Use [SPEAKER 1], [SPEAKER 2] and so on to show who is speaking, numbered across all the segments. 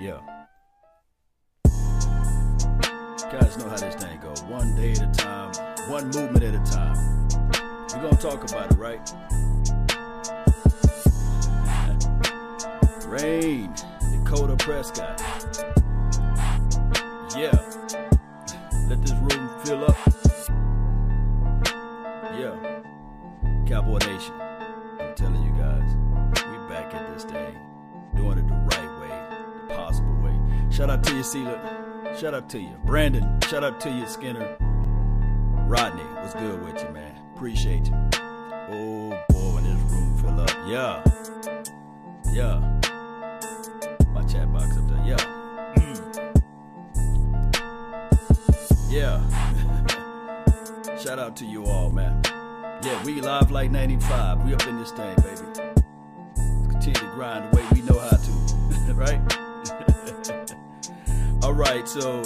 [SPEAKER 1] Yeah. Guys know how this thing go. One day at a time, one movement at a time. We're gonna talk about it, right? Rayne, Dakota Prescott. Yeah. Let this room fill up. Yeah. Cowboy Nation. Shout out to you, Sealer. Shout out to you. Brandon, shout out to you, Skinner. Rodney, what's good with you, man? Appreciate you. Oh boy, when this room fill up. Yeah. Yeah. My chat box up there. Yeah. Mm. Yeah. shout out to you all, man. Yeah, we live like 95. We up in this thing, baby. Continue to grind the way we know right, so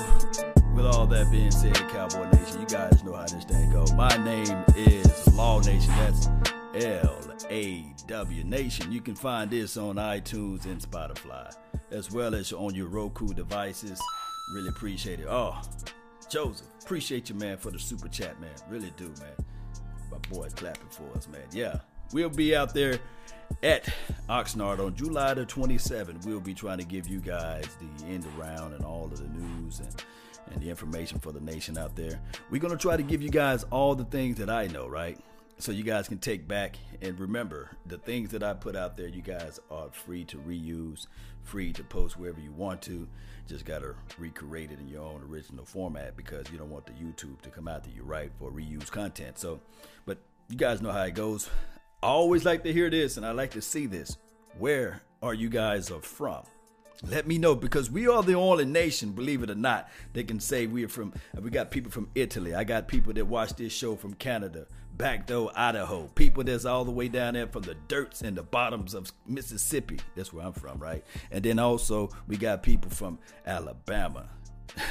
[SPEAKER 1] with all that being said, Cowboy Nation, you guys know how this thing go. My name is Law Nation. That's L A W Nation. You can find this on iTunes and Spotify, as well as on your Roku devices. Really appreciate it. Oh, Joseph, appreciate you, man, for the super chat, man. Really do, man. My boys clapping for us, man. Yeah, we'll be out there at Oxnard on July the 27th. We'll be trying to give you guys the end around and all of the news and and the information for the nation out there. We're going to try to give you guys all the things that I know, right? So you guys can take back and remember the things that I put out there, you guys are free to reuse, free to post wherever you want to. Just got to recreate it in your own original format because you don't want the YouTube to come out to you, right, for reuse content. So, but you guys know how it goes. I always like to hear this and I like to see this. Where are you guys are from? Let me know because we are the only nation, believe it or not, that can say we are from. We got people from Italy. I got people that watch this show from Canada, back though Idaho. People that's all the way down there from the dirts and the bottoms of Mississippi. That's where I'm from, right? And then also we got people from Alabama.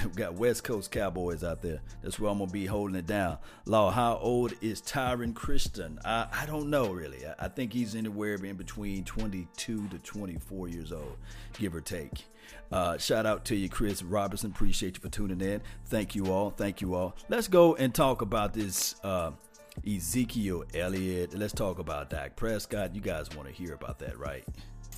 [SPEAKER 1] We got West Coast Cowboys out there. That's where I'm gonna be holding it down. Law, how old is Tyron Christian? I, I don't know really. I, I think he's anywhere in between 22 to 24 years old, give or take. Uh, shout out to you, Chris Robertson. Appreciate you for tuning in. Thank you all. Thank you all. Let's go and talk about this uh, Ezekiel Elliott. Let's talk about Dak Prescott. You guys want to hear about that, right?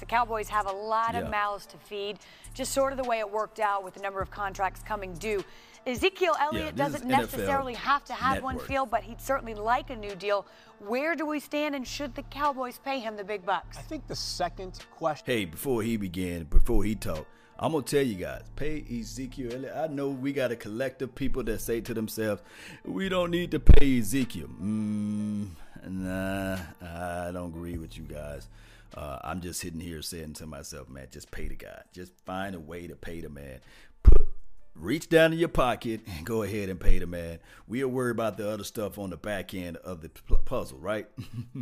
[SPEAKER 2] The Cowboys have a lot
[SPEAKER 1] Yeah.
[SPEAKER 2] of mouths to feed, just sort of the way it worked out with the number of contracts coming due. Ezekiel Elliott
[SPEAKER 1] this is
[SPEAKER 2] doesn't
[SPEAKER 1] NFL
[SPEAKER 2] necessarily have to have one
[SPEAKER 1] Network.
[SPEAKER 2] feel, but he'd certainly like a new deal. Where do we stand, and should the Cowboys pay him the big bucks?
[SPEAKER 3] I think the second question.
[SPEAKER 1] Hey, before he began, before he talked, I'm gonna tell you guys, pay Ezekiel Elliott. I know we got a collective people that say to themselves, we don't need to pay Ezekiel. Mm, nah, I don't agree with you guys. Uh, I'm just sitting here saying to myself, man, just pay the guy. Just find a way to pay the man. Put reach down in your pocket and go ahead and pay the man. We'll worry about the other stuff on the back end of the p- puzzle, right?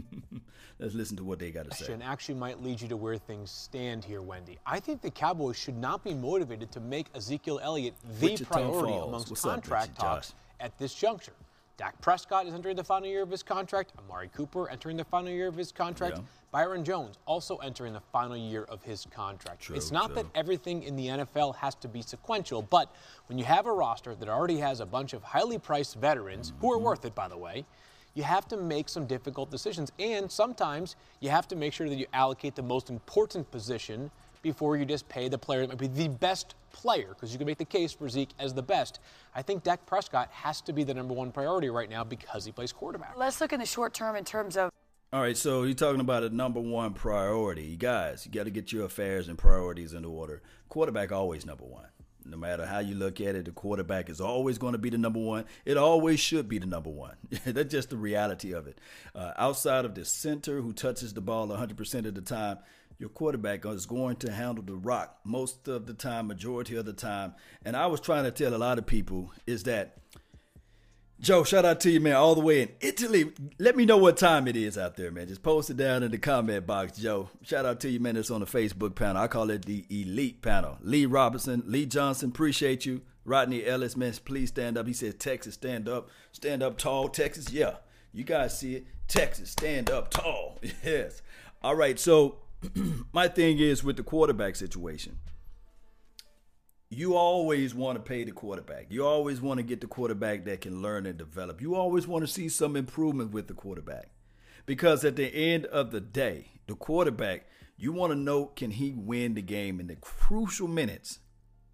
[SPEAKER 1] Let's listen to what they got to say.
[SPEAKER 3] actually might lead you to where things stand here, Wendy. I think the Cowboys should not be motivated to make Ezekiel Elliott the
[SPEAKER 1] Wichita
[SPEAKER 3] priority
[SPEAKER 1] Falls.
[SPEAKER 3] amongst
[SPEAKER 1] What's
[SPEAKER 3] contract
[SPEAKER 1] Richie
[SPEAKER 3] talks at this juncture. Dak Prescott is entering the final year of his contract. Amari Cooper entering the final year of his contract.
[SPEAKER 1] Yeah.
[SPEAKER 3] Byron Jones also entering the final year of his contract.
[SPEAKER 1] True,
[SPEAKER 3] it's not
[SPEAKER 1] true.
[SPEAKER 3] that everything in the NFL has to be sequential, but when you have a roster that already has a bunch of highly priced veterans, who are
[SPEAKER 1] Mm-hmm.
[SPEAKER 3] worth it, by the way, you have to make some difficult decisions. And sometimes you have to make sure that you allocate the most important position before you just pay the player that might be the best player, because you can make the case for Zeke as the best. I think Dak Prescott has to be the number one priority right now because he plays quarterback.
[SPEAKER 2] Let's look in the short term in terms of
[SPEAKER 1] All right, so you're talking about a number one priority. You guys, you got to get your affairs and priorities in order. Quarterback always number one. No matter how you look at it, the quarterback is always going to be the number one. It always should be the number one. That's just the reality of it. Uh, outside of the center who touches the ball 100% of the time, your quarterback is going to handle the rock most of the time, majority of the time. And I was trying to tell a lot of people is that Joe, shout out to you, man, all the way in Italy. Let me know what time it is out there, man. Just post it down in the comment box, Joe. Shout out to you, man. It's on the Facebook panel. I call it the Elite panel. Lee Robinson, Lee Johnson, appreciate you. Rodney Ellis, man, please stand up. He says, Texas, stand up. Stand up tall, Texas. Yeah, you guys see it. Texas, stand up tall. Yes. All right, so my thing is with the quarterback situation. you always want to pay the quarterback. You always want to get the quarterback that can learn and develop. You always want to see some improvement with the quarterback. Because at the end of the day, the quarterback, you want to know can he win the game in the crucial minutes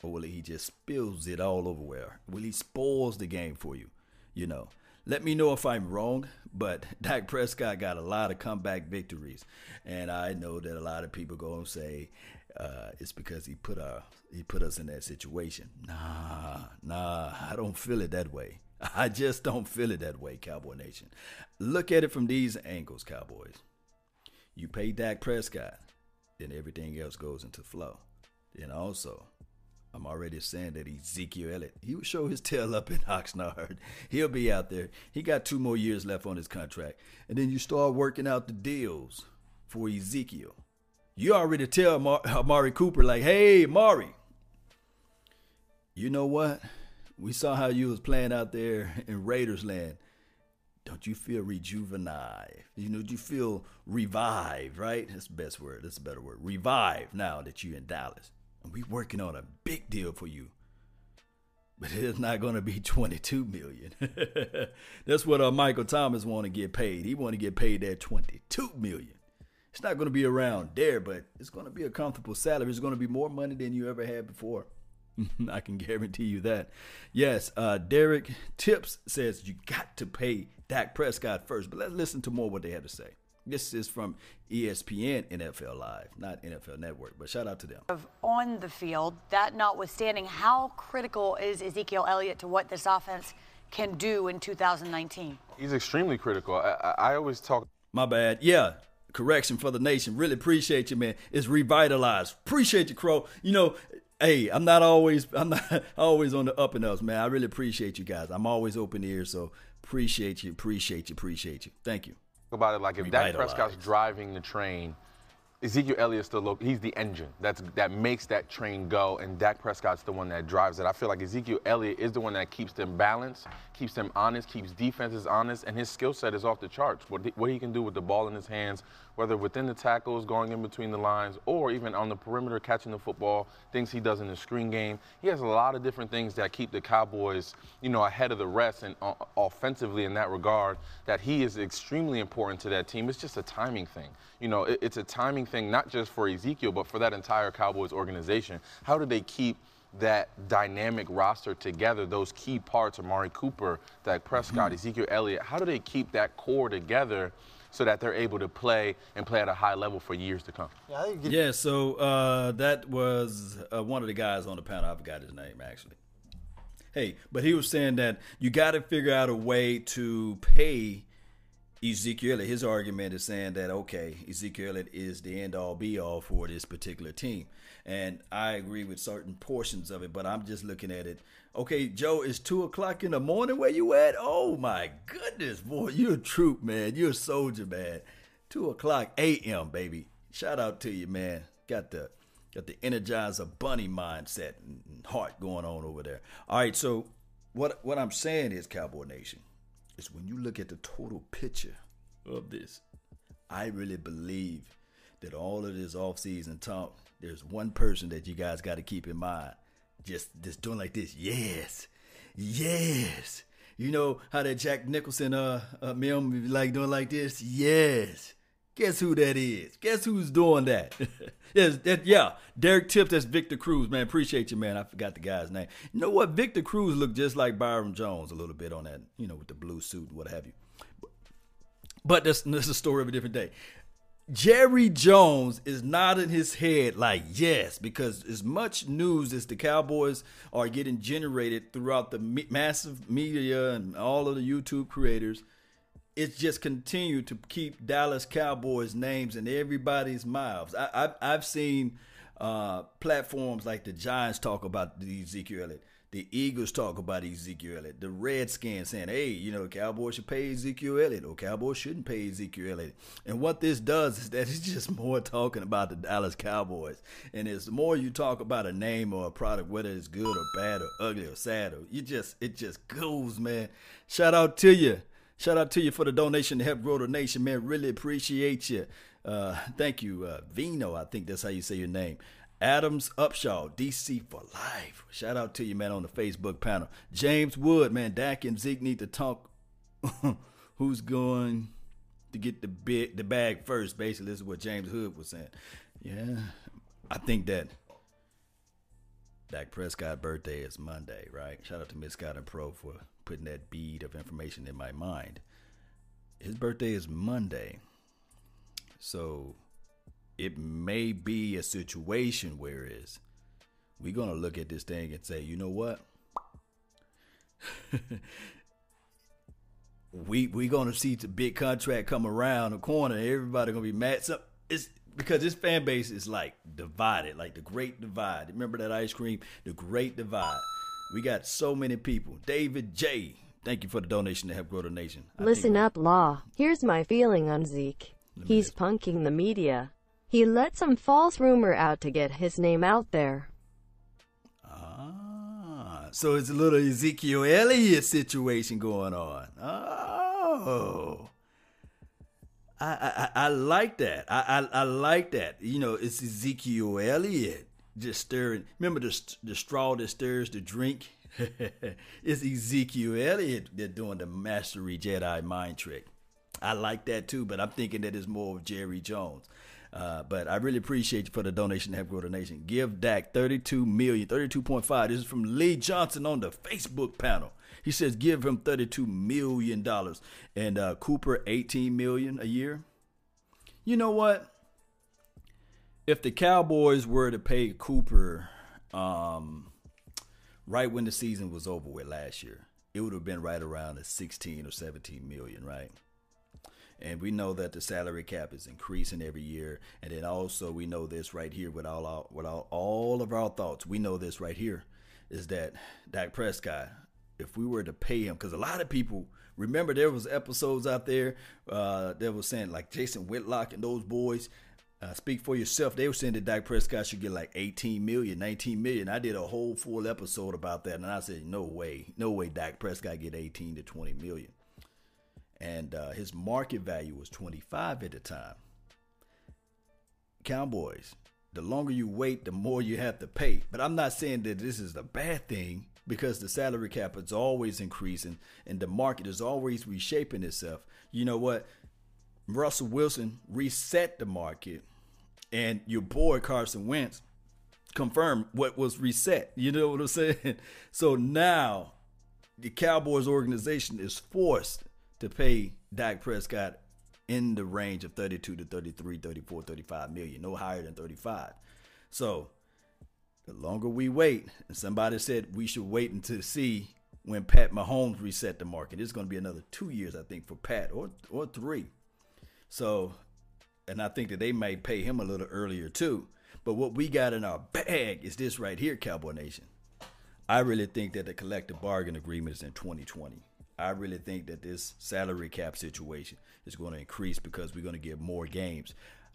[SPEAKER 1] or will he just spills it all over where? Will he spoils the game for you? You know. Let me know if I'm wrong, but Dak Prescott got a lot of comeback victories. And I know that a lot of people go and say, uh, it's because he put our he put us in that situation. Nah, nah, I don't feel it that way. I just don't feel it that way, Cowboy Nation. Look at it from these angles, Cowboys. You pay Dak Prescott, then everything else goes into flow. Then also, I'm already saying that Ezekiel Elliott, he will show his tail up in Oxnard. He'll be out there. He got two more years left on his contract. And then you start working out the deals for Ezekiel. You already tell Mar- Amari Cooper, like, hey, Mari, you know what? We saw how you was playing out there in Raiders land. Don't you feel rejuvenated? You know, do you feel revived, right? That's the best word. That's a better word. Revived now that you're in Dallas. We working on a big deal for you. But it's not going to be 22 million. That's what uh, Michael Thomas want to get paid. He want to get paid that 22 million. It's not going to be around there, but it's going to be a comfortable salary. It's going to be more money than you ever had before. I can guarantee you that. Yes, uh, Derek Tips says you got to pay Dak Prescott first, but let's listen to more what they have to say. This is from ESPN NFL Live, not NFL Network, but shout out to them.
[SPEAKER 2] On the field, that notwithstanding, how critical is Ezekiel Elliott to what this offense can do in 2019?
[SPEAKER 4] He's extremely critical. I, I always talk.
[SPEAKER 1] My bad. Yeah, correction for the nation. Really appreciate you, man. It's revitalized. Appreciate you, Crow. You know, hey, I'm not always I'm not always on the up and ups, man. I really appreciate you guys. I'm always open ears, so appreciate you, appreciate you, appreciate you. Thank you.
[SPEAKER 4] About it, like if Dak Prescott's driving the train Ezekiel Elliott's the local, he's the engine that's that makes that train go, and Dak Prescott's the one that drives it. I feel like Ezekiel Elliott is the one that keeps them balanced, keeps them honest, keeps defenses honest, and his skill set is off the charts. What he, what he can do with the ball in his hands, whether within the tackles, going in between the lines, or even on the perimeter catching the football, things he does in the screen game. He has a lot of different things that keep the Cowboys, you know, ahead of the rest and uh, offensively in that regard. That he is extremely important to that team. It's just a timing thing. You know, it, it's a timing thing, not just for Ezekiel, but for that entire Cowboys organization. How do they keep that dynamic roster together, those key parts, Amari Cooper, Dak Prescott, mm-hmm. Ezekiel Elliott, how do they keep that core together so that they're able to play and play at a high level for years to come?
[SPEAKER 1] Yeah, yeah so uh, that was uh, one of the guys on the panel. I forgot his name, actually. Hey, but he was saying that you got to figure out a way to pay Ezekiel, his argument is saying that okay, Ezekiel is the end all be all for this particular team, and I agree with certain portions of it. But I'm just looking at it. Okay, Joe, it's two o'clock in the morning. Where you at? Oh my goodness, boy, you're a troop, man. You're a soldier, man. Two o'clock a.m., baby. Shout out to you, man. Got the got the energizer bunny mindset and heart going on over there. All right, so what what I'm saying is, Cowboy Nation is when you look at the total picture of this, I really believe that all of this off-season talk, there's one person that you guys got to keep in mind. Just just doing like this. Yes. Yes. You know how that Jack Nicholson uh, uh meme like doing like this? Yes. Guess who that is? Guess who's doing that? yes, that, yeah, Derek Tip. That's Victor Cruz, man. Appreciate you, man. I forgot the guy's name. You know what? Victor Cruz looked just like Byron Jones a little bit on that, you know, with the blue suit, and what have you. But that's, that's a story of a different day. Jerry Jones is nodding his head like yes, because as much news as the Cowboys are getting generated throughout the massive media and all of the YouTube creators – it's just continued to keep Dallas Cowboys names in everybody's mouths. I, I, have seen uh, platforms like the Giants talk about the Ezekiel Elliott. The Eagles talk about Ezekiel Elliott. The Redskins saying, hey, you know, Cowboys should pay Ezekiel Elliott or Cowboys shouldn't pay Ezekiel Elliott. And what this does is that it's just more talking about the Dallas Cowboys. And it's the more you talk about a name or a product, whether it's good or bad or ugly or sad, or you just, it just goes, man. Shout out to you. Shout out to you for the donation to help grow the nation, man. Really appreciate you. Uh, thank you, uh, Vino. I think that's how you say your name. Adams Upshaw, DC for life. Shout out to you, man, on the Facebook panel. James Wood, man, Dak and Zeke need to talk. Who's going to get the big, the bag first? Basically, this is what James Hood was saying. Yeah, I think that Dak Prescott birthday is Monday, right? Shout out to Miss Scott and Pro for putting that bead of information in my mind. His birthday is Monday. So it may be a situation where is we're gonna look at this thing and say, you know what? we we gonna see the big contract come around the corner. Everybody gonna be mad. So it's because this fan base is like divided, like the Great Divide. Remember that ice cream, the Great Divide. We got so many people. David J. Thank you for the donation to help grow the nation.
[SPEAKER 5] I Listen up, Law. Here's my feeling on Zeke. He's punking the media. He let some false rumor out to get his name out there.
[SPEAKER 1] Ah, so it's a little Ezekiel Elliott situation going on. Oh. I, I, I like that. I, I, I like that. You know, it's Ezekiel Elliott just stirring. Remember the the straw that stirs the drink. it's Ezekiel Elliott that doing the mastery Jedi mind trick. I like that too, but I'm thinking that it's more of Jerry Jones. Uh, but I really appreciate you for the donation to help grow the nation. Give Dak 32 million, 32.5. This is from Lee Johnson on the Facebook panel. He says give him 32 million dollars and uh, Cooper 18 million a year. You know what? If the Cowboys were to pay Cooper um, right when the season was over with last year, it would have been right around the 16 or 17 million, right? and we know that the salary cap is increasing every year. And then also we know this right here with all our, with all, all of our thoughts. We know this right here is that Dak Prescott, if we were to pay him, because a lot of people remember there was episodes out there uh, that was saying like Jason Whitlock and those boys. Uh, speak for yourself. They were saying that Dak Prescott should get like 18 million, 19 million. I did a whole full episode about that, and I said, no way, no way, Dak Prescott get 18 to 20 million and uh, his market value was 25 at the time. Cowboys, the longer you wait, the more you have to pay. But I'm not saying that this is a bad thing because the salary cap is always increasing and the market is always reshaping itself. You know what? Russell Wilson reset the market, and your boy Carson Wentz confirmed what was reset. You know what I'm saying? So now the Cowboys organization is forced to pay Dak Prescott in the range of 32 to 33, 34, 35 million, no higher than 35. So the longer we wait, and somebody said we should wait until see when Pat Mahomes reset the market. It's going to be another two years, I think, for Pat or or three. So, and I think that they may pay him a little earlier too. But what we got in our bag is this right here, Cowboy Nation. I really think that the collective bargain agreement is in 2020. I really think that this salary cap situation is going to increase because we're going to get more games.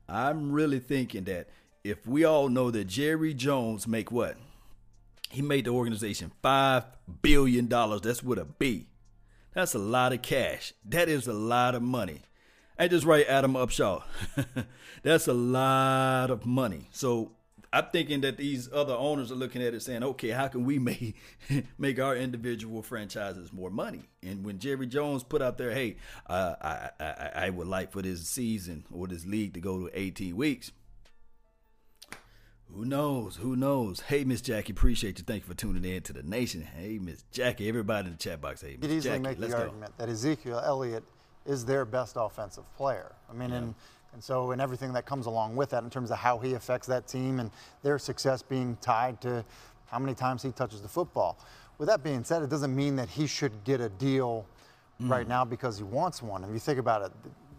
[SPEAKER 1] I'm really thinking that if we all know that Jerry Jones make what? He made the organization five billion dollars. That's with a B. That's a lot of cash. That is a lot of money. I just write Adam Upshaw. That's a lot of money. So I'm thinking that these other owners are looking at it saying, okay, how can we make make our individual franchises more money? And when Jerry Jones put out there, hey, uh, I, I I would like for this season or this league to go to 18 weeks. Who knows? Who knows? Hey, Miss Jackie, appreciate you. Thank you for tuning in to the nation. Hey, Miss Jackie, everybody in the chat box. Hey, Miss
[SPEAKER 6] Jackie,
[SPEAKER 1] easily
[SPEAKER 6] make
[SPEAKER 1] the
[SPEAKER 6] go. argument that Ezekiel Elliott is their best offensive player. I mean, yeah. in and so, and everything that comes along with that in terms of how he affects that team and their success being tied to how many times he touches the football. With that being said, it doesn't mean that he should get a deal mm. right now because he wants one. If you think about it,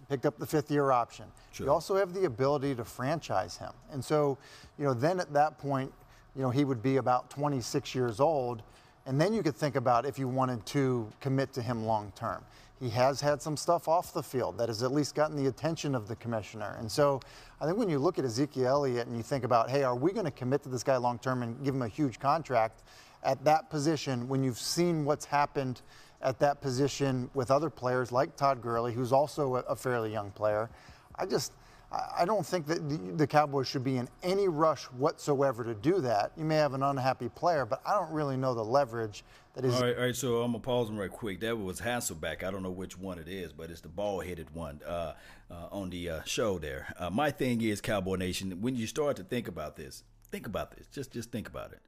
[SPEAKER 6] picked up the fifth year option. Sure. You also have the ability to franchise him. And so, you know, then at that point, you know, he would be about 26 years old. And then you could think about if you wanted to commit to him long term he has had some stuff off the field that has at least gotten the attention of the commissioner. And so I think when you look at Ezekiel Elliott and you think about, hey, are we going to commit to this guy long term and give him a huge contract at that position when you've seen what's happened at that position with other players like Todd Gurley, who's also a, fairly young player? I just, I don't think that the, the, Cowboys should be in any rush whatsoever to do that. You may have an unhappy player, but I don't really know the leverage that is.
[SPEAKER 1] All right, all right so I'm gonna pause them right quick. That was Hasselbeck. I don't know which one it is, but it's the ball-headed one uh, uh, on the uh, show there. Uh, my thing is, Cowboy Nation, when you start to think about this, think about this. Just just think about it.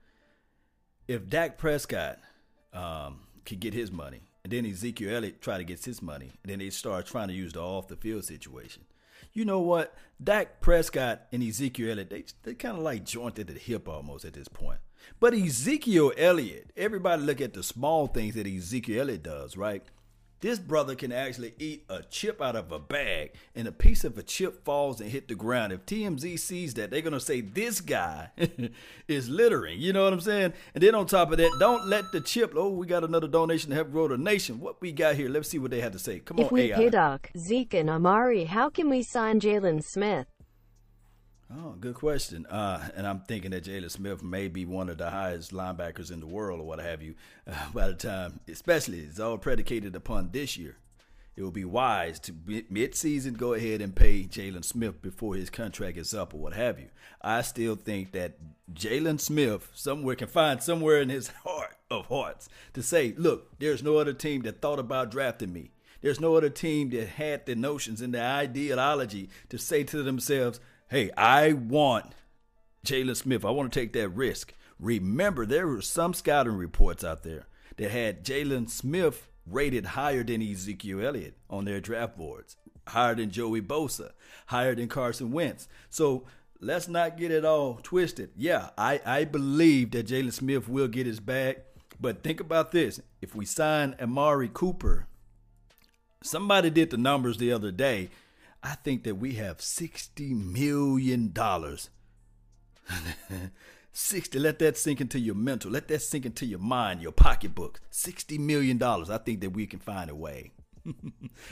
[SPEAKER 1] If Dak Prescott um, could get his money, and then Ezekiel Elliott try to get his money, and then they start trying to use the off the field situation you know what? Dak Prescott and Ezekiel Elliott, they they kind of like jointed at the hip almost at this point. But Ezekiel Elliott, everybody look at the small things that Ezekiel Elliott does, right? This brother can actually eat a chip out of a bag, and a piece of a chip falls and hit the ground. If TMZ sees that, they're gonna say this guy is littering. You know what I'm saying? And then on top of that, don't let the chip. Oh, we got another donation to help grow the nation. What we got here? Let's see what they have to say. Come
[SPEAKER 5] if
[SPEAKER 1] on,
[SPEAKER 5] we
[SPEAKER 1] AI.
[SPEAKER 5] pay Doc, Zeke, and Amari, how can we sign Jaylon Smith?
[SPEAKER 1] Oh, good question. Uh, and I'm thinking that Jaylon Smith may be one of the highest linebackers in the world, or what have you. Uh, by the time, especially, it's all predicated upon this year. It will be wise to mid-season go ahead and pay Jaylon Smith before his contract is up, or what have you. I still think that Jaylon Smith somewhere can find somewhere in his heart of hearts to say, "Look, there's no other team that thought about drafting me. There's no other team that had the notions and the ideology to say to themselves." Hey, I want Jaylon Smith. I want to take that risk. Remember, there were some scouting reports out there that had Jaylon Smith rated higher than Ezekiel Elliott on their draft boards, higher than Joey Bosa, higher than Carson Wentz. So let's not get it all twisted. Yeah, I, I believe that Jaylon Smith will get his bag. But think about this. If we sign Amari Cooper, somebody did the numbers the other day I think that we have $60 million. 60 let that sink into your mental let that sink into your mind your pocketbook. 60 million dollars i think that we can find a way.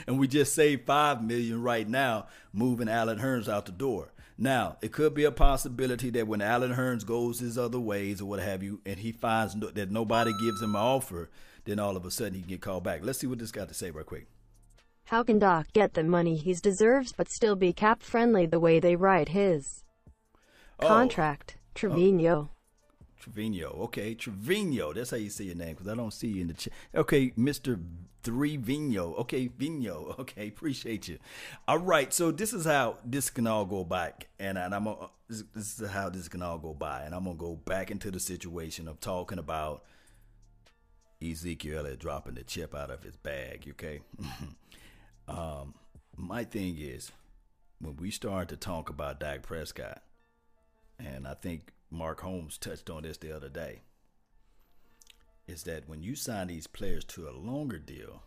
[SPEAKER 1] And we just saved 5 million right now moving Allen Hurns out the door. Now it could be a possibility that when Allen Hurns goes his other ways or what have you and he finds no, that nobody gives him an offer then all of a sudden he can get called back. Let's see what this guy to say right quick
[SPEAKER 5] how can Doc get the money he deserves but still be cap friendly the way they write his oh. contract? Oh. Trevino.
[SPEAKER 1] Oh. Trevino. Okay, Trevino. That's how you say your name because I don't see you in the chat. Okay, Mr. Three Vino. Okay, Vino. Okay, appreciate you. All right, so this is how this can all go back, and, and I'm gonna, this is how this can all go by, and I'm gonna go back into the situation of talking about Ezekiel dropping the chip out of his bag. Okay. Um, my thing is, when we start to talk about Dak Prescott, and I think Mark Holmes touched on this the other day, is that when you sign these players to a longer deal,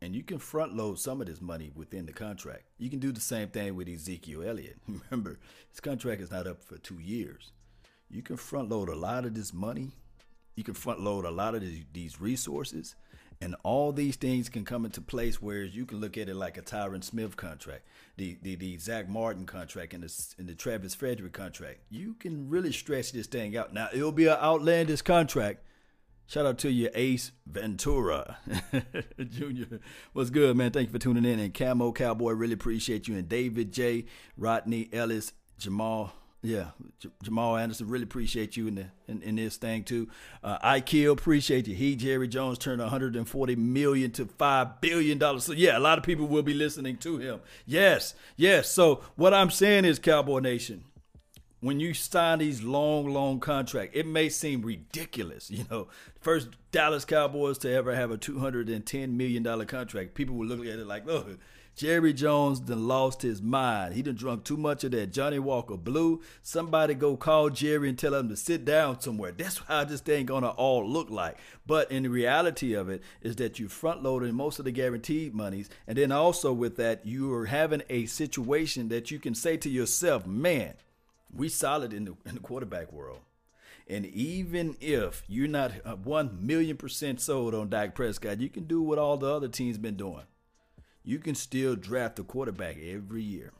[SPEAKER 1] and you can front load some of this money within the contract, you can do the same thing with Ezekiel Elliott. Remember, his contract is not up for two years. You can front load a lot of this money. You can front load a lot of these resources and all these things can come into place, whereas you can look at it like a Tyron Smith contract, the the, the Zack Martin contract, and the, and the Travis Frederick contract. You can really stretch this thing out. Now, it'll be an outlandish contract. Shout out to you, Ace Ventura Jr. What's good, man? Thank you for tuning in. And Camo Cowboy, really appreciate you. And David J, Rodney Ellis, Jamal yeah, J- Jamal Anderson, really appreciate you in the in, in this thing too. Uh, I kill, appreciate you. He Jerry Jones turned 140 million to five billion dollars. So yeah, a lot of people will be listening to him. Yes, yes. So what I'm saying is, Cowboy Nation, when you sign these long, long contracts, it may seem ridiculous. You know, first Dallas Cowboys to ever have a 210 million dollar contract. People will look at it like, look Jerry Jones done lost his mind. He done drunk too much of that Johnnie Walker Blue. Somebody go call Jerry and tell him to sit down somewhere. That's how this thing gonna all look like. But in the reality of it is that you front loading most of the guaranteed monies, and then also with that you are having a situation that you can say to yourself, "Man, we solid in the in the quarterback world." And even if you're not one million percent sold on Dak Prescott, you can do what all the other teams been doing you can still draft a quarterback every year.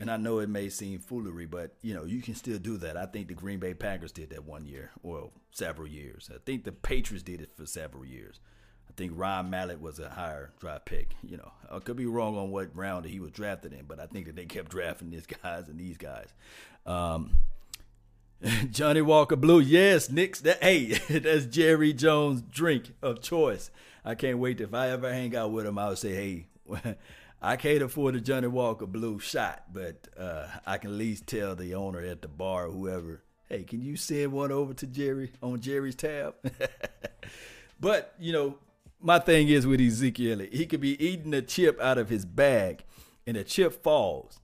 [SPEAKER 1] And I know it may seem foolery, but you know you can still do that. I think the Green Bay Packers did that one year, or several years. I think the Patriots did it for several years. I think Ryan Mallett was a higher draft pick. You know, I could be wrong on what round he was drafted in, but I think that they kept drafting these guys and these guys. Um, Johnnie Walker Blue, yes, Knicks. That hey, that's Jerry Jones' drink of choice. I can't wait. If I ever hang out with him, I would say, hey, I can't afford a Johnnie Walker Blue shot, but uh, I can at least tell the owner at the bar or whoever, hey, can you send one over to Jerry on Jerry's tab? but you know, my thing is with Ezekiel, he could be eating a chip out of his bag, and the chip falls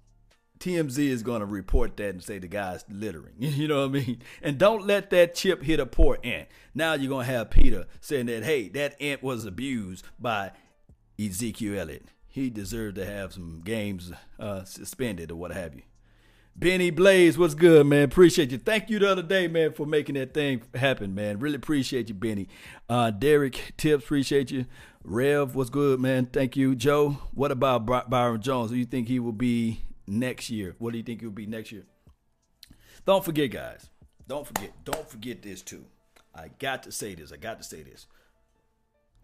[SPEAKER 1] TMZ is going to report that and say the guy's littering. You know what I mean? And don't let that chip hit a poor ant. Now you're going to have PETA saying that, hey, that ant was abused by Ezekiel Elliott. He deserved to have some games uh, suspended or what have you. Benny Blaze, what's good, man? Appreciate you. Thank you the other day, man, for making that thing happen, man. Really appreciate you, Benny. Uh, Derek Tips, appreciate you. Rev, what's good, man? Thank you. Joe, what about Byron Jones? Do you think he will be next year? What do you think will be next year? Don't forget, guys. Don't forget. Don't forget this too. I got to say this. I got to say this.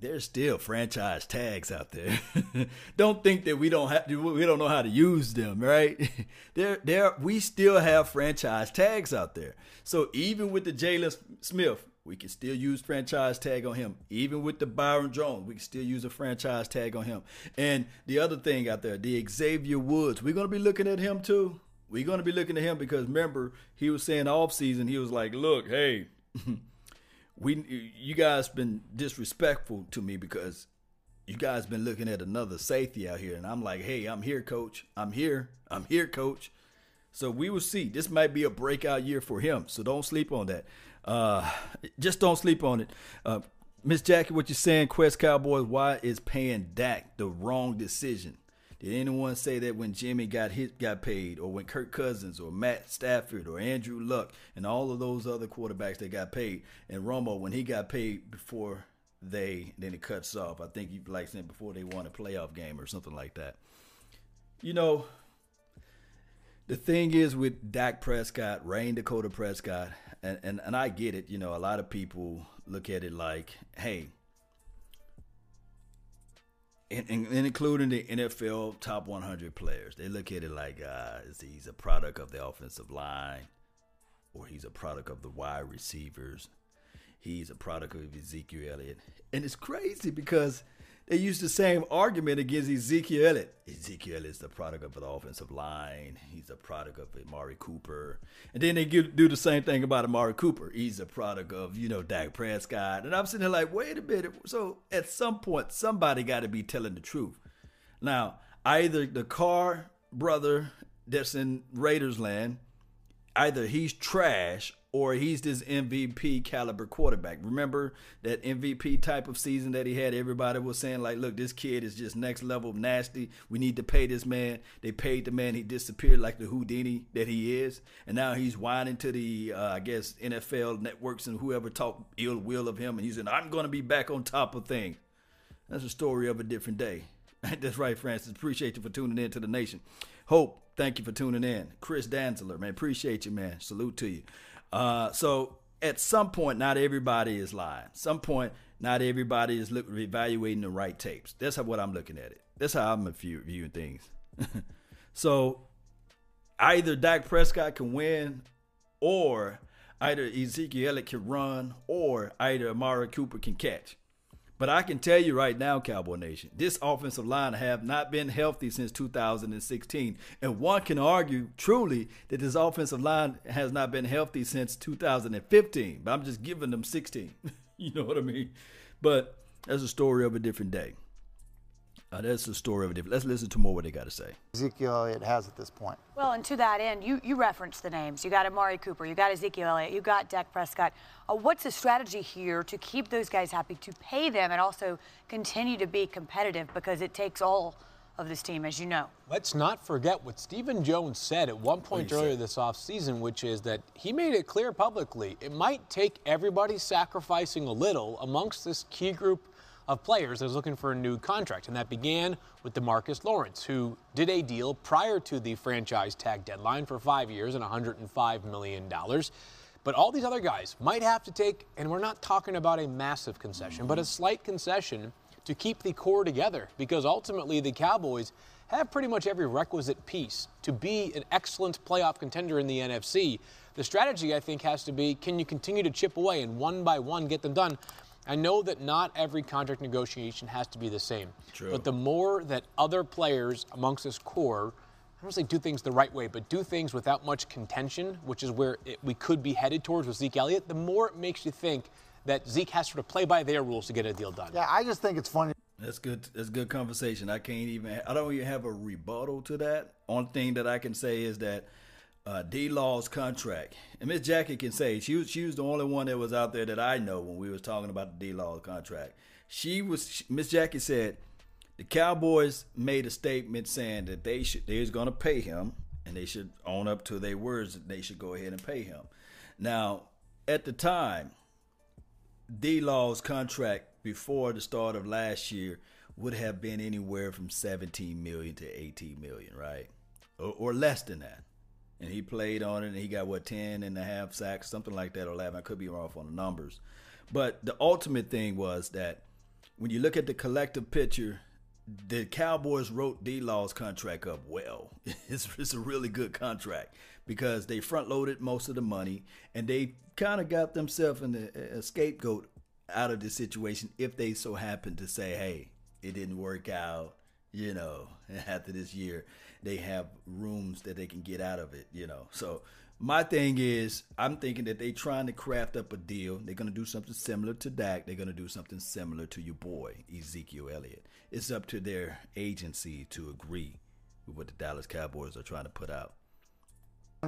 [SPEAKER 1] There's still franchise tags out there. don't think that we don't have to, we don't know how to use them, right? there, there, we still have franchise tags out there. So even with the Jaylon Smith, we can still use franchise tag on him. Even with the Byron Jones, we can still use a franchise tag on him. And the other thing out there, the Xavier Woods, we're going to be looking at him too. We're going to be looking at him because remember, he was saying off season, he was like, look, hey, we you guys been disrespectful to me because you guys been looking at another safety out here. And I'm like, hey, I'm here, coach. I'm here. I'm here, coach. So we will see. This might be a breakout year for him. So don't sleep on that. Uh, just don't sleep on it. Uh, Miss Jackie, what you're saying, Quest Cowboys, why is paying Dak the wrong decision? Did anyone say that when Jimmy got hit, got paid, or when Kirk Cousins, or Matt Stafford, or Andrew Luck, and all of those other quarterbacks that got paid, and Romo when he got paid before they, then it cuts off. I think you like saying before they won a playoff game or something like that. You know, the thing is with Dak Prescott, Rayne Dakota Prescott, and, and, and I get it, you know, a lot of people look at it like, hey, and, and, including the NFL top 100 players, they look at it like uh, he's a product of the offensive line, or he's a product of the wide receivers, he's a product of Ezekiel Elliott, and it's crazy because they used the same argument against Ezekiel Elliott. Ezekiel is the product of the offensive line. He's a product of Amari Cooper. And then they do the same thing about Amari Cooper. He's a product of, you know, Dak Prescott. And I'm sitting there like, wait a minute. So at some point, somebody got to be telling the truth. Now, either the Carr brother that's in Raiders land, either he's trash or he's this MVP caliber quarterback. Remember that MVP type of season that he had? Everybody was saying, like, look, this kid is just next level nasty. We need to pay this man. They paid the man. He disappeared like the Houdini that he is. And now he's whining to the, uh, I guess, NFL networks and whoever talk ill will of him. And he's saying, I'm going to be back on top of things. That's a story of a different day. That's right, Francis. Appreciate you for tuning in to the nation. Hope, thank you for tuning in. Chris Danzler, man, appreciate you, man. Salute to you. Uh, so at some point, not everybody is lying. Some point, not everybody is look, evaluating the right tapes. That's how, what I'm looking at it. That's how I'm view, viewing things. so either Dak Prescott can win, or either Ezekiel can run, or either Amari Cooper can catch. But I can tell you right now, Cowboy Nation, this offensive line have not been healthy since 2016. And one can argue truly that this offensive line has not been healthy since 2015. But I'm just giving them 16. you know what I mean? But that's a story of a different day. Uh, that's the story of it. Let's listen to more what they got to say.
[SPEAKER 6] Ezekiel Elliott has at this point.
[SPEAKER 2] Well, and to that end, you, you referenced the names. You got Amari Cooper, you got Ezekiel Elliott, you got Dak Prescott. Uh, what's the strategy here to keep those guys happy, to pay them, and also continue to be competitive because it takes all of this team, as you know.
[SPEAKER 3] Let's not forget what Stephen Jones said at one point earlier this offseason, which is that he made it clear publicly it might take everybody sacrificing a little amongst this key group of players that was looking for a new contract. And that began with DeMarcus Lawrence, who did a deal prior to the franchise tag deadline for five years and $105 million. But all these other guys might have to take, and we're not talking about a massive concession, but a slight concession to keep the core together because ultimately the Cowboys have pretty much every requisite piece to be an excellent playoff contender in the NFC. The strategy, I think, has to be can you continue to chip away and one by one get them done? I know that not every contract negotiation has to be the same.
[SPEAKER 1] True.
[SPEAKER 3] But the more that other players amongst this core, I don't say do things the right way, but do things without much contention, which is where it, we could be headed towards with Zeke Elliott, the more it makes you think that Zeke has to play by their rules to get a deal done.
[SPEAKER 6] Yeah, I just think it's funny.
[SPEAKER 1] That's good. That's good conversation. I can't even. I don't even have a rebuttal to that. Only thing that I can say is that uh, D Law's contract, and Miss Jackie can say she was she was the only one that was out there that I know when we was talking about the D Law contract. She was Miss Jackie said the Cowboys made a statement saying that they should they was to pay him and they should own up to their words that they should go ahead and pay him. Now, at the time, D Law's contract before the start of last year would have been anywhere from 17 million to 18 million, right? Or, or, less than that. And he played on it and he got what 10 and a half sacks, something like that, or 11. I could be off on the numbers. But the ultimate thing was that when you look at the collective picture, the Cowboys wrote D Law's contract up well. It's, it's a really good contract because they front loaded most of the money and they kind of got themselves in a, a scapegoat out of the situation if they so happen to say, hey, it didn't work out, you know, after this year, they have rooms that they can get out of it, you know. So my thing is, I'm thinking that they're trying to craft up a deal. They're to do something similar to Dak. They're to do something similar to your boy, Ezekiel Elliott. It's up to their agency to agree with what the Dallas Cowboys are trying to put out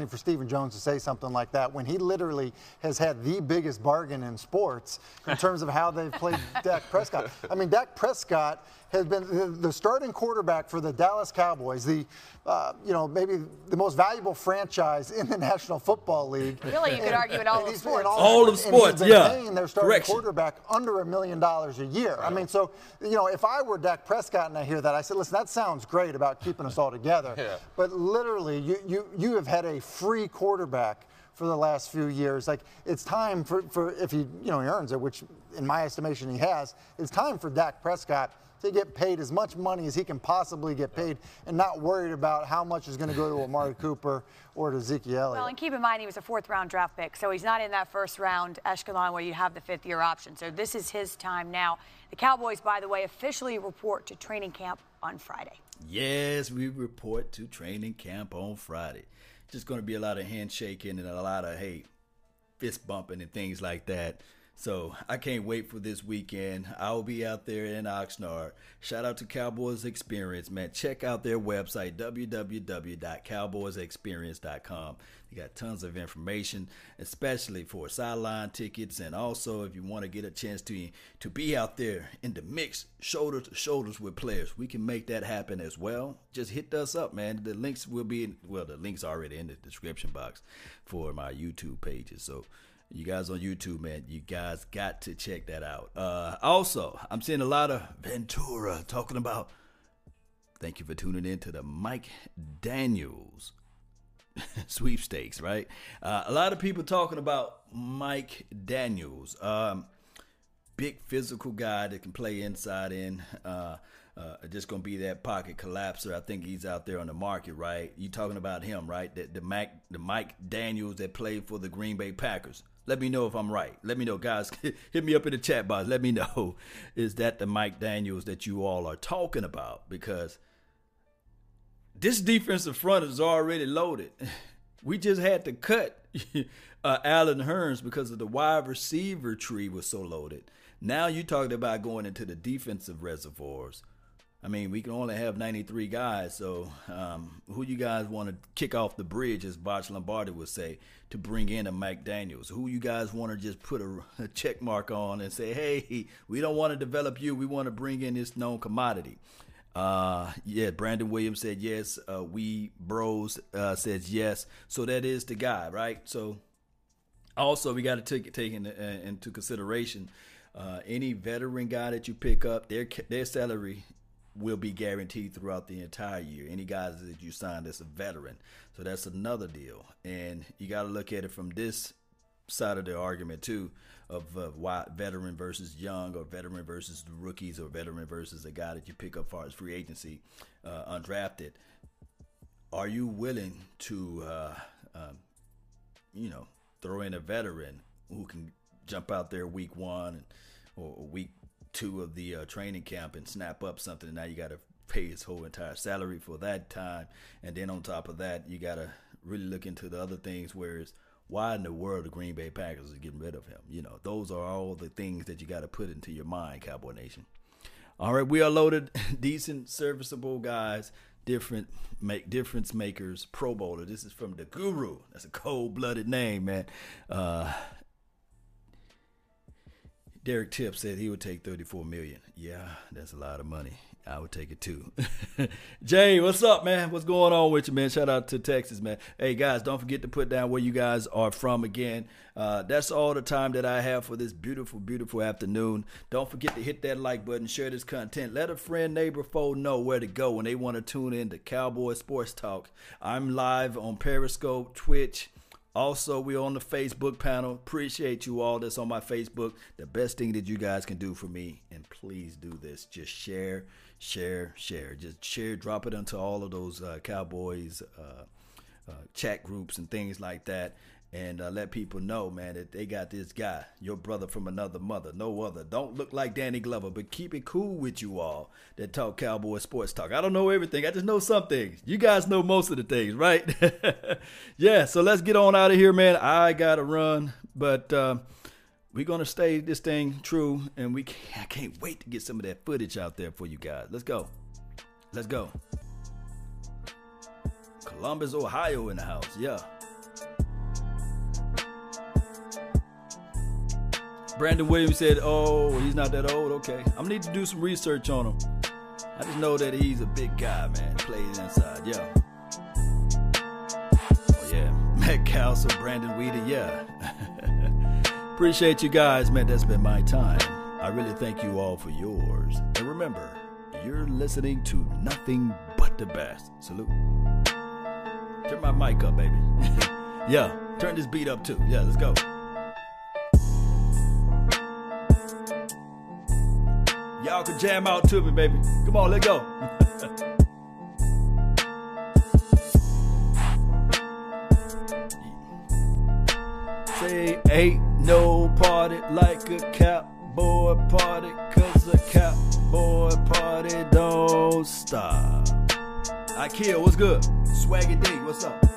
[SPEAKER 6] for Stephen Jones to say something like that when he literally has had the biggest bargain in sports in terms of how they've played Dak Prescott. I mean, Dak Prescott has been the starting quarterback for the Dallas Cowboys, the uh, you know maybe the most valuable franchise in the National Football League.
[SPEAKER 2] Really, you and, could argue in all of sports.
[SPEAKER 1] All, all of sports, yeah.
[SPEAKER 6] Paying their starting Correction. quarterback under a million dollars a year. I mean, so you know, if I were Dak Prescott and I hear that, I said, listen, that sounds great about keeping us all together. yeah. But literally, you you you have had a free quarterback for the last few years. Like it's time for, for if he you know he earns it, which in my estimation he has. It's time for Dak Prescott to get paid as much money as he can possibly get paid and not worried about how much is going to go to Amari Cooper or to Ezekiel Elliott.
[SPEAKER 2] Well, and keep in mind he was a fourth round draft pick, so he's not in that first round echelon where you have the fifth year option. So this is his time now. The Cowboys, by the way, officially report to training camp on Friday.
[SPEAKER 1] Yes, we report to training camp on Friday. Just going to be a lot of handshaking and a lot of, hey, fist bumping and things like that. So I can't wait for this weekend. I'll be out there in Oxnard. Shout out to Cowboys Experience, man. Check out their website, www.cowboysexperience.com. You got tons of information, especially for sideline tickets, and also if you want to get a chance to to be out there in the mix, shoulder to shoulders with players. We can make that happen as well. Just hit us up, man. The links will be in, well, the links already in the description box for my YouTube pages. So you guys on YouTube, man, you guys got to check that out. Uh, also, I'm seeing a lot of Ventura talking about. Thank you for tuning in to the Mike Daniels sweepstakes, right? Uh, a lot of people talking about Mike Daniels, um, big physical guy that can play inside in. Uh, uh, just gonna be that pocket collapser. I think he's out there on the market, right? You talking about him, right? The, the Mac, the Mike Daniels that played for the Green Bay Packers. Let me know if I'm right. Let me know, guys. Hit me up in the chat box. Let me know. Is that the Mike Daniels that you all are talking about? Because this defensive front is already loaded. We just had to cut uh, Allen Hurns because of the wide receiver tree was so loaded. Now you talking about going into the defensive reservoirs. I mean, we can only have 93 guys, so um, who you guys want to kick off the bridge, as Botch Lombardi would say, to bring in a Mike Daniels? Who you guys want to just put a, a check mark on and say, hey, we don't want to develop you, we want to bring in this known commodity? Uh, yeah, Brandon Williams said yes. Uh, we Bros uh, says yes. So that is the guy, right? So also we got to take take into, uh, into consideration uh, any veteran guy that you pick up, their their salary will be guaranteed throughout the entire year. Any guys that you sign that's a veteran. So that's another deal. And you got to look at it from this side of the argument too of uh, why veteran versus young or veteran versus the rookies or veteran versus a guy that you pick up far as free agency uh, undrafted are you willing to uh, um, you know throw in a veteran who can jump out there week one or week two of the uh, training camp and snap up something and now you got to pay his whole entire salary for that time and then on top of that you got to really look into the other things whereas why in the world the Green Bay Packers is getting rid of him? You know, those are all the things that you got to put into your mind, Cowboy Nation. All right, we are loaded, decent, serviceable guys, different make difference makers, Pro Bowler. This is from the Guru. That's a cold blooded name, man. Uh, Derek Tip said he would take 34 million. Yeah, that's a lot of money. I would take it too. Jay, what's up, man? What's going on with you, man? Shout out to Texas, man. Hey, guys, don't forget to put down where you guys are from again. Uh, that's all the time that I have for this beautiful, beautiful afternoon. Don't forget to hit that like button, share this content. Let a friend, neighbor, foe know where to go when they want to tune in to Cowboy Sports Talk. I'm live on Periscope, Twitch, also, we're on the Facebook panel. Appreciate you all that's on my Facebook. The best thing that you guys can do for me, and please do this, just share, share, share. Just share, drop it into all of those uh, Cowboys uh, uh, chat groups and things like that and uh, let people know, man, that they got this guy, your brother from another mother, no other. Don't look like Danny Glover, but keep it cool with you all that talk cowboy sports talk. I don't know everything. I just know some things. You guys know most of the things, right? yeah. So let's get on out of here, man. I gotta run, but uh, we're gonna stay this thing true, and we I can't wait to get some of that footage out there for you guys. Let's go. Let's go. Columbus, Ohio, in the house. Yeah. Brandon Williams said, "Oh, he's not that old. Okay, I'm gonna need to do some research on him. I just know that he's a big guy, man. Plays inside, yeah. Oh yeah, Matt Cassel, Brandon Weeden, yeah. Appreciate you guys, man. That's been my time. I really thank you all for yours. And remember, you're listening to nothing but the best. Salute. Turn my mic up, baby. yeah, turn this beat up too. Yeah, let's go. Y'all can jam out to me, baby. Come on, let's go. Say ain't no party like a cowboy party, cause a cowboy party don't stop. I what's good? Swaggy D, what's up?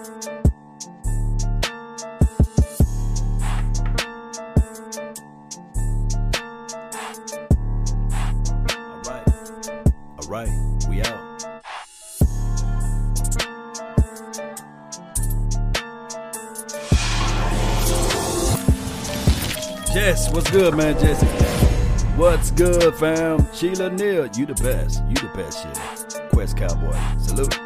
[SPEAKER 1] Jess, what's good, man, Jesse? What's good, fam? Sheila Neal, you the best. You the best, shit. Quest Cowboy. Salute.